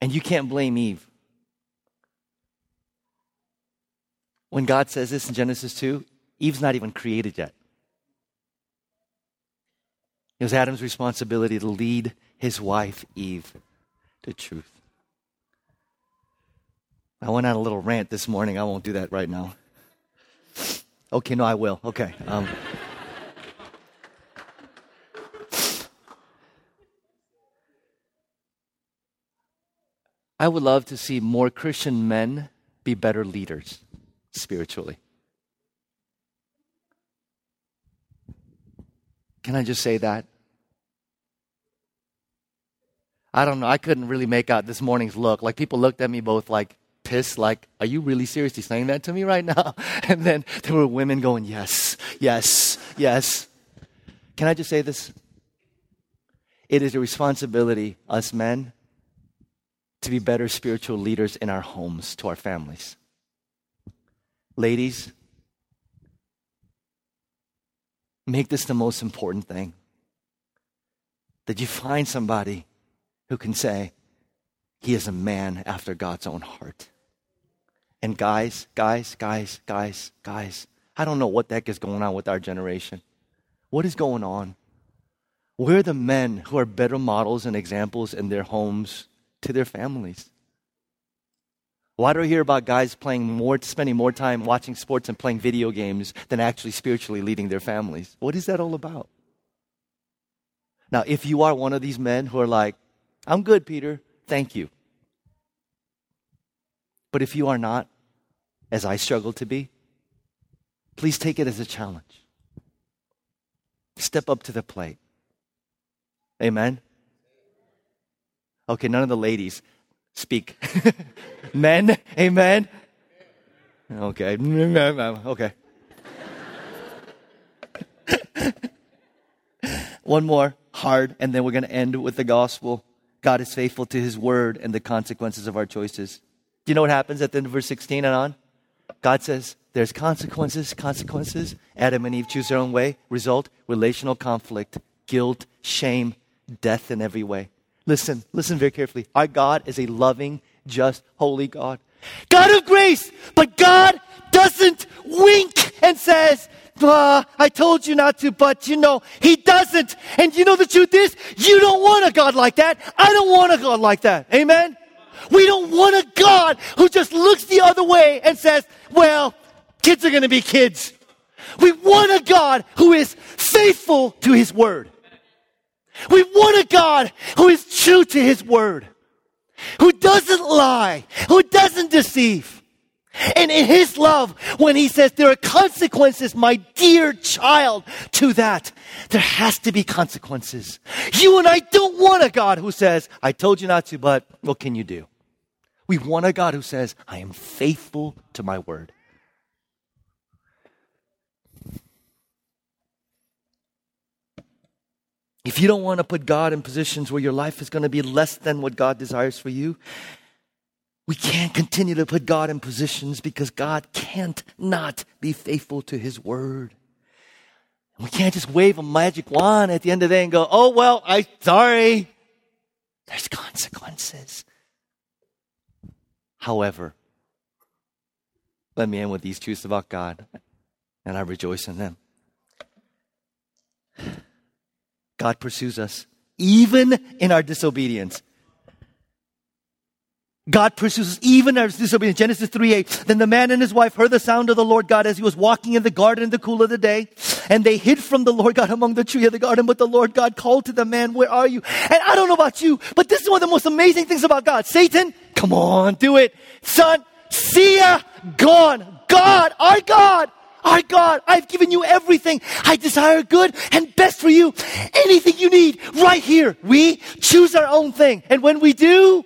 And you can't blame Eve. When God says this in Genesis 2, Eve's not even created yet. It was Adam's responsibility to lead his wife, Eve, to truth. I went on a little rant this morning. I won't do that right now. Okay, no, I will. Okay. Um, I would love to see more Christian men be better leaders spiritually. Can I just say that? I don't know. I couldn't really make out this morning's look. Like people looked at me both like pissed, like, are you really seriously saying that to me right now? *laughs* And then there were women going, yes, yes, yes. Can I just say this? It is a responsibility, us men, to be better spiritual leaders in our homes, to our families. Ladies, make this the most important thing that you find somebody who can say, He is a man after God's own heart. And guys, guys, guys, guys, guys, I don't know what the heck is going on with our generation. What is going on? Where are the men who are better models and examples in their homes to their families? Why do I hear about guys playing more, spending more time watching sports and playing video games than actually spiritually leading their families? What is that all about? Now, if you are one of these men who are like, I'm good, Peter, thank you. But if you are not, as I struggle to be, please take it as a challenge. Step up to the plate. Amen? Okay, none of the ladies speak. *laughs* Men, amen? Okay, okay. *coughs* One more, hard, and then we're going to end with the gospel. God is faithful to his word and the consequences of our choices. Do you know what happens at the end of verse 16 and on? God says, there's consequences, consequences. Adam and Eve choose their own way. Result, relational conflict, guilt, shame, death in every way. Listen, listen very carefully. Our God is a loving, just, holy God. God of grace, but God doesn't wink and says, uh, I told you not to, but you know, He doesn't. And you know the truth is, you don't want a God like that. I don't want a God like that. Amen? We don't want a God who just looks the other way and says, well, kids are going to be kids. We want a God who is faithful to His word. We want a God who is true to His word, who doesn't lie, who doesn't deceive. And in His love, when He says there are consequences, my dear child, to that, there has to be consequences. You and I don't want a God who says, I told you not to, but what can you do? We want a God who says, I am faithful to my word. If you don't want to put God in positions where your life is going to be less than what God desires for you, we can't continue to put God in positions because God can't not be faithful to His word. We can't just wave a magic wand at the end of the day and go, oh, well, I, sorry. There's consequences. However, let me end with these truths about God, and I rejoice in them. God pursues us, even in our disobedience. God pursues us even our disobedience. Genesis 3 8. Then the man and his wife heard the sound of the Lord God as he was walking in the garden in the cool of the day. And they hid from the Lord God among the tree of the garden. But the Lord God called to the man, Where are you? And I don't know about you, but this is one of the most amazing things about God. Satan, come on, do it. Son, see ya, gone. God, our God our God, I've given you everything. I desire good and best for you. Anything you need right here. We choose our own thing. And when we do,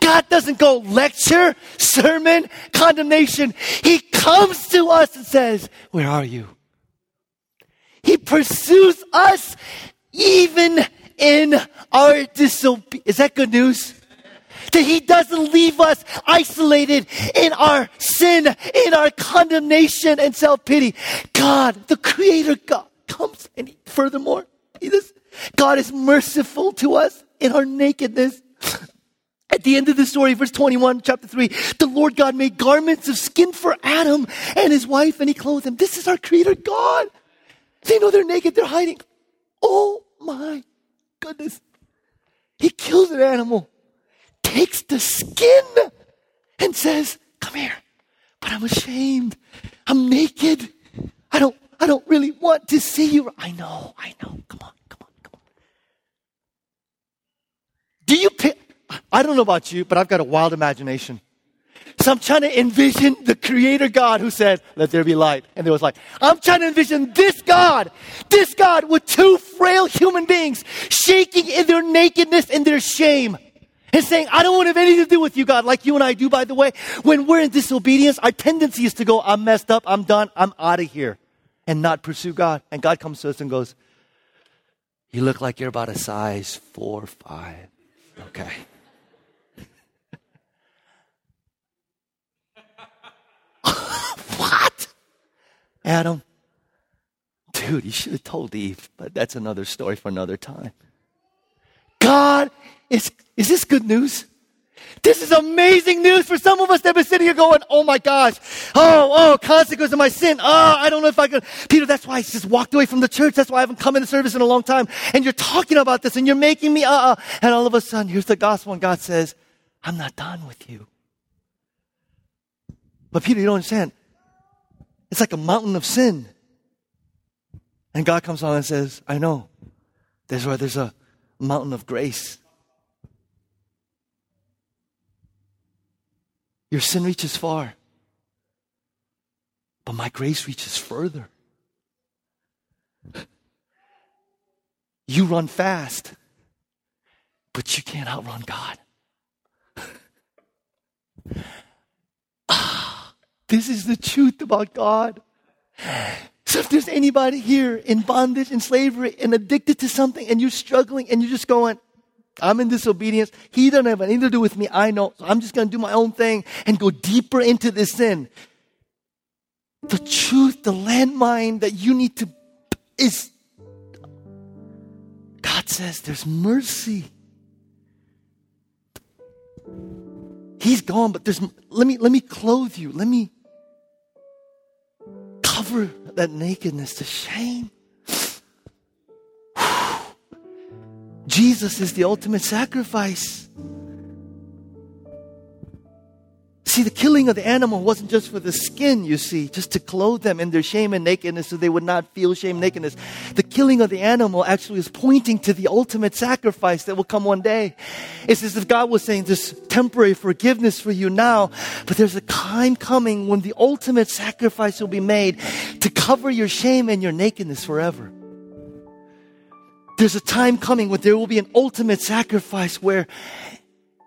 God doesn't go lecture, sermon, condemnation. He comes to us and says, Where are you? He pursues us even in our disobedience. Is that good news? That He doesn't leave us isolated in our sin, in our condemnation and self pity. God, the Creator God, comes and he, furthermore, this. God is merciful to us in our nakedness. At the end of the story, verse 21, chapter 3, the Lord God made garments of skin for Adam and his wife, and he clothed them. This is our creator God. They know they're naked, they're hiding. Oh my goodness. He kills an animal, takes the skin, and says, Come here. But I'm ashamed. I'm naked. I don't, I don't really want to see you. I know, I know. Come on, come on, come on. Do you pick? I don't know about you, but I've got a wild imagination. So I'm trying to envision the creator God who said, let there be light. And there was light. I'm trying to envision this God, this God with two frail human beings shaking in their nakedness and their shame. And saying, I don't want to have anything to do with you, God, like you and I do, by the way. When we're in disobedience, our tendency is to go, I'm messed up, I'm done, I'm out of here, and not pursue God. And God comes to us and goes, You look like you're about a size four, five. Okay. *laughs* what? Adam, dude, you should have told Eve, but that's another story for another time. God is, is this good news? This is amazing news for some of us that have been sitting here going, oh my gosh, oh, oh, consequence of my sin. Oh, I don't know if I can. Peter, that's why I just walked away from the church. That's why I haven't come into service in a long time. And you're talking about this and you're making me, uh, uh. And all of a sudden, here's the gospel and God says, I'm not done with you. But Peter, you don't understand. It's like a mountain of sin. And God comes on and says, I know. There's where there's a mountain of grace. Your sin reaches far, but my grace reaches further. You run fast, but you can't outrun God. ah, *sighs* this is the truth about God. So if there's anybody here in bondage and slavery and addicted to something and you're struggling and you're just going, I'm in disobedience. He doesn't have anything to do with me. I know. So I'm just going to do my own thing and go deeper into this sin. The truth, the landmine that you need to is God says there's mercy. He's gone, but there's let me let me clothe you. Let me cover that nakedness, the shame. Jesus is the ultimate sacrifice. See, the killing of the animal wasn't just for the skin, you see, just to clothe them in their shame and nakedness so they would not feel shame and nakedness. The killing of the animal actually is pointing to the ultimate sacrifice that will come one day. It's as if God was saying, this temporary forgiveness for you now, but there's a time coming when the ultimate sacrifice will be made to cover your shame and your nakedness forever. There's a time coming when there will be an ultimate sacrifice where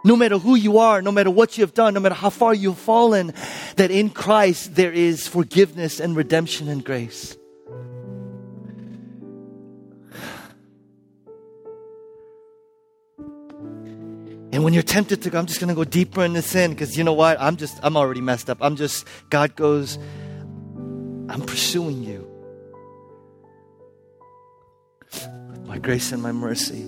no matter who you are, no matter what you have done, no matter how far you've fallen, that in Christ there is forgiveness and redemption and grace. And when you're tempted to go, I'm just going to go deeper into sin because you know what? I'm just, I'm already messed up. I'm just, God goes, I'm pursuing you. My grace and my mercy.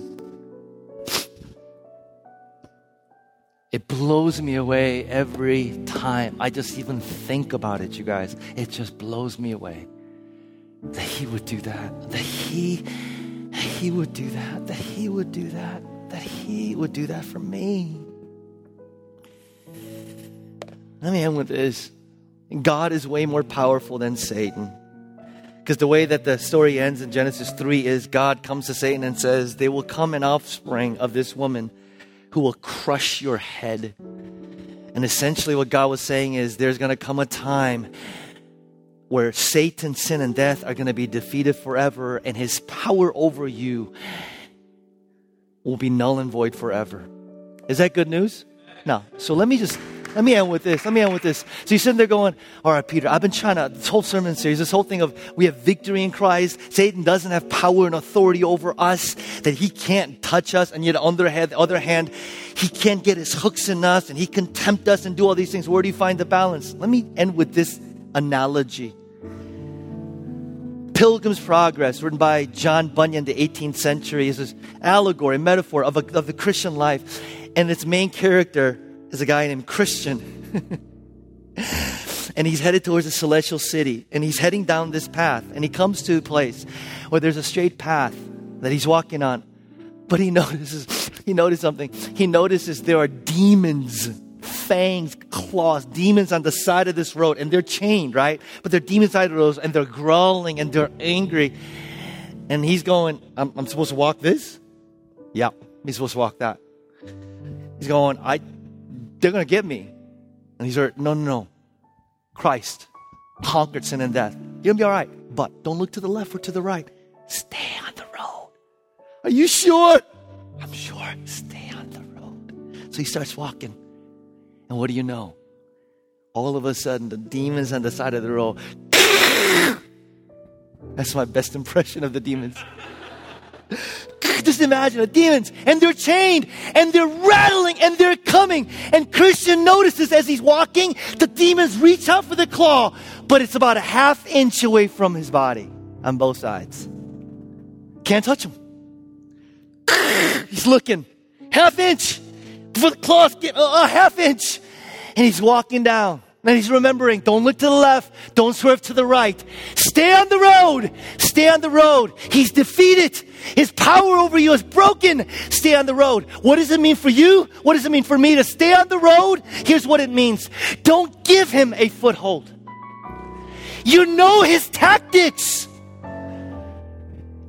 It blows me away every time. I just even think about it, you guys. It just blows me away that He would do that. That He, He would do that. That He would do that. That He would do that for me. Let me end with this God is way more powerful than Satan. Because the way that the story ends in Genesis 3 is God comes to Satan and says, They will come an offspring of this woman who will crush your head. And essentially, what God was saying is, there's going to come a time where Satan, sin, and death are going to be defeated forever, and his power over you will be null and void forever. Is that good news? No. So let me just let me end with this. Let me end with this. So you're sitting there going, all right, Peter, I've been trying to, this whole sermon series, this whole thing of we have victory in Christ. Satan doesn't have power and authority over us, that he can't touch us. And yet on the other hand, he can't get his hooks in us and he can tempt us and do all these things. Where do you find the balance? Let me end with this analogy. Pilgrim's Progress, written by John Bunyan, the 18th century, is this allegory, metaphor of, a, of the Christian life. And its main character is a guy named Christian. *laughs* and he's headed towards a celestial city. And he's heading down this path. And he comes to a place where there's a straight path that he's walking on. But he *laughs* notices, he noticed something. He notices there are demons fangs, claws, demons on the side of this road, and they're chained, right? But they're demons on the road, and they're growling and they're angry. And he's going, I'm, I'm supposed to walk this? Yeah, he's supposed to walk that. He's going, I, they're going to get me. And he's like, no, no, no. Christ conquered sin and death. You're going to be all right. But don't look to the left or to the right. Stay on the road. Are you sure? I'm sure. Stay on the road. So he starts walking. And what do you know? All of a sudden, the demons on the side of the road. *laughs* That's my best impression of the demons. *laughs* Just imagine the demons, and they're chained, and they're rattling, and they're coming. And Christian notices as he's walking, the demons reach out for the claw, but it's about a half inch away from his body on both sides. Can't touch him. *sighs* He's looking, half inch for the claws get a half inch. And he's walking down. And he's remembering, don't look to the left, don't swerve to the right. Stay on the road. Stay on the road. He's defeated. His power over you is broken. Stay on the road. What does it mean for you? What does it mean for me to stay on the road? Here's what it means. Don't give him a foothold. You know his tactics.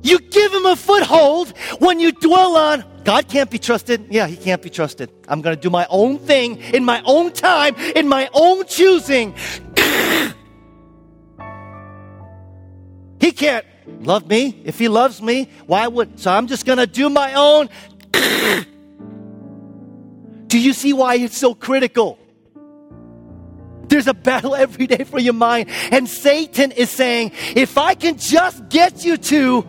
You give him a foothold when you dwell on God can't be trusted. Yeah, He can't be trusted. I'm going to do my own thing in my own time, in my own choosing. *clears throat* he can't love me. If He loves me, why would? So I'm just going to do my own. *clears throat* do you see why it's so critical? There's a battle every day for your mind. And Satan is saying, if I can just get you to,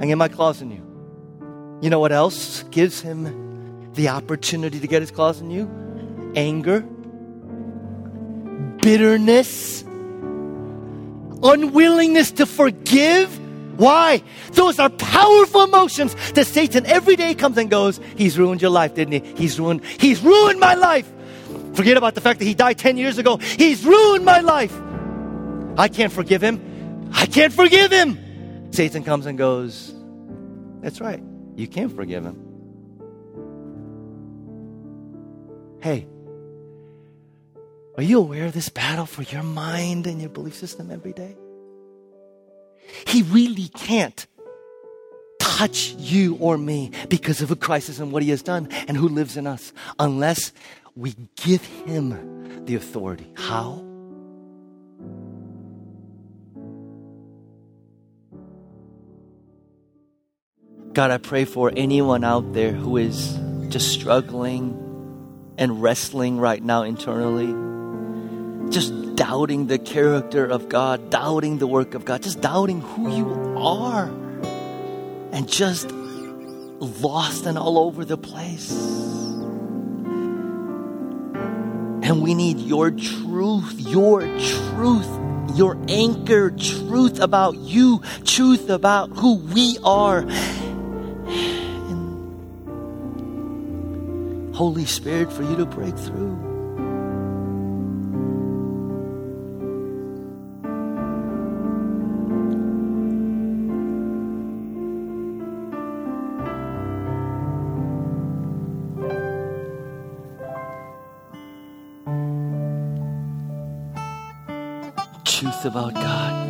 I get my claws in you. You know what else gives him the opportunity to get his claws in you? Anger, bitterness, unwillingness to forgive. Why? Those are powerful emotions that Satan every day comes and goes, He's ruined your life, didn't he? He's ruined, He's ruined my life. Forget about the fact that he died 10 years ago. He's ruined my life. I can't forgive him. I can't forgive him. Satan comes and goes, That's right you can't forgive him. Hey, are you aware of this battle for your mind and your belief system every day? He really can't touch you or me because of who Christ is and what he has done and who lives in us unless we give him the authority. How? God, I pray for anyone out there who is just struggling and wrestling right now internally, just doubting the character of God, doubting the work of God, just doubting who you are, and just lost and all over the place. And we need your truth, your truth, your anchor truth about you, truth about who we are. Holy Spirit for you to break through. Truth about God.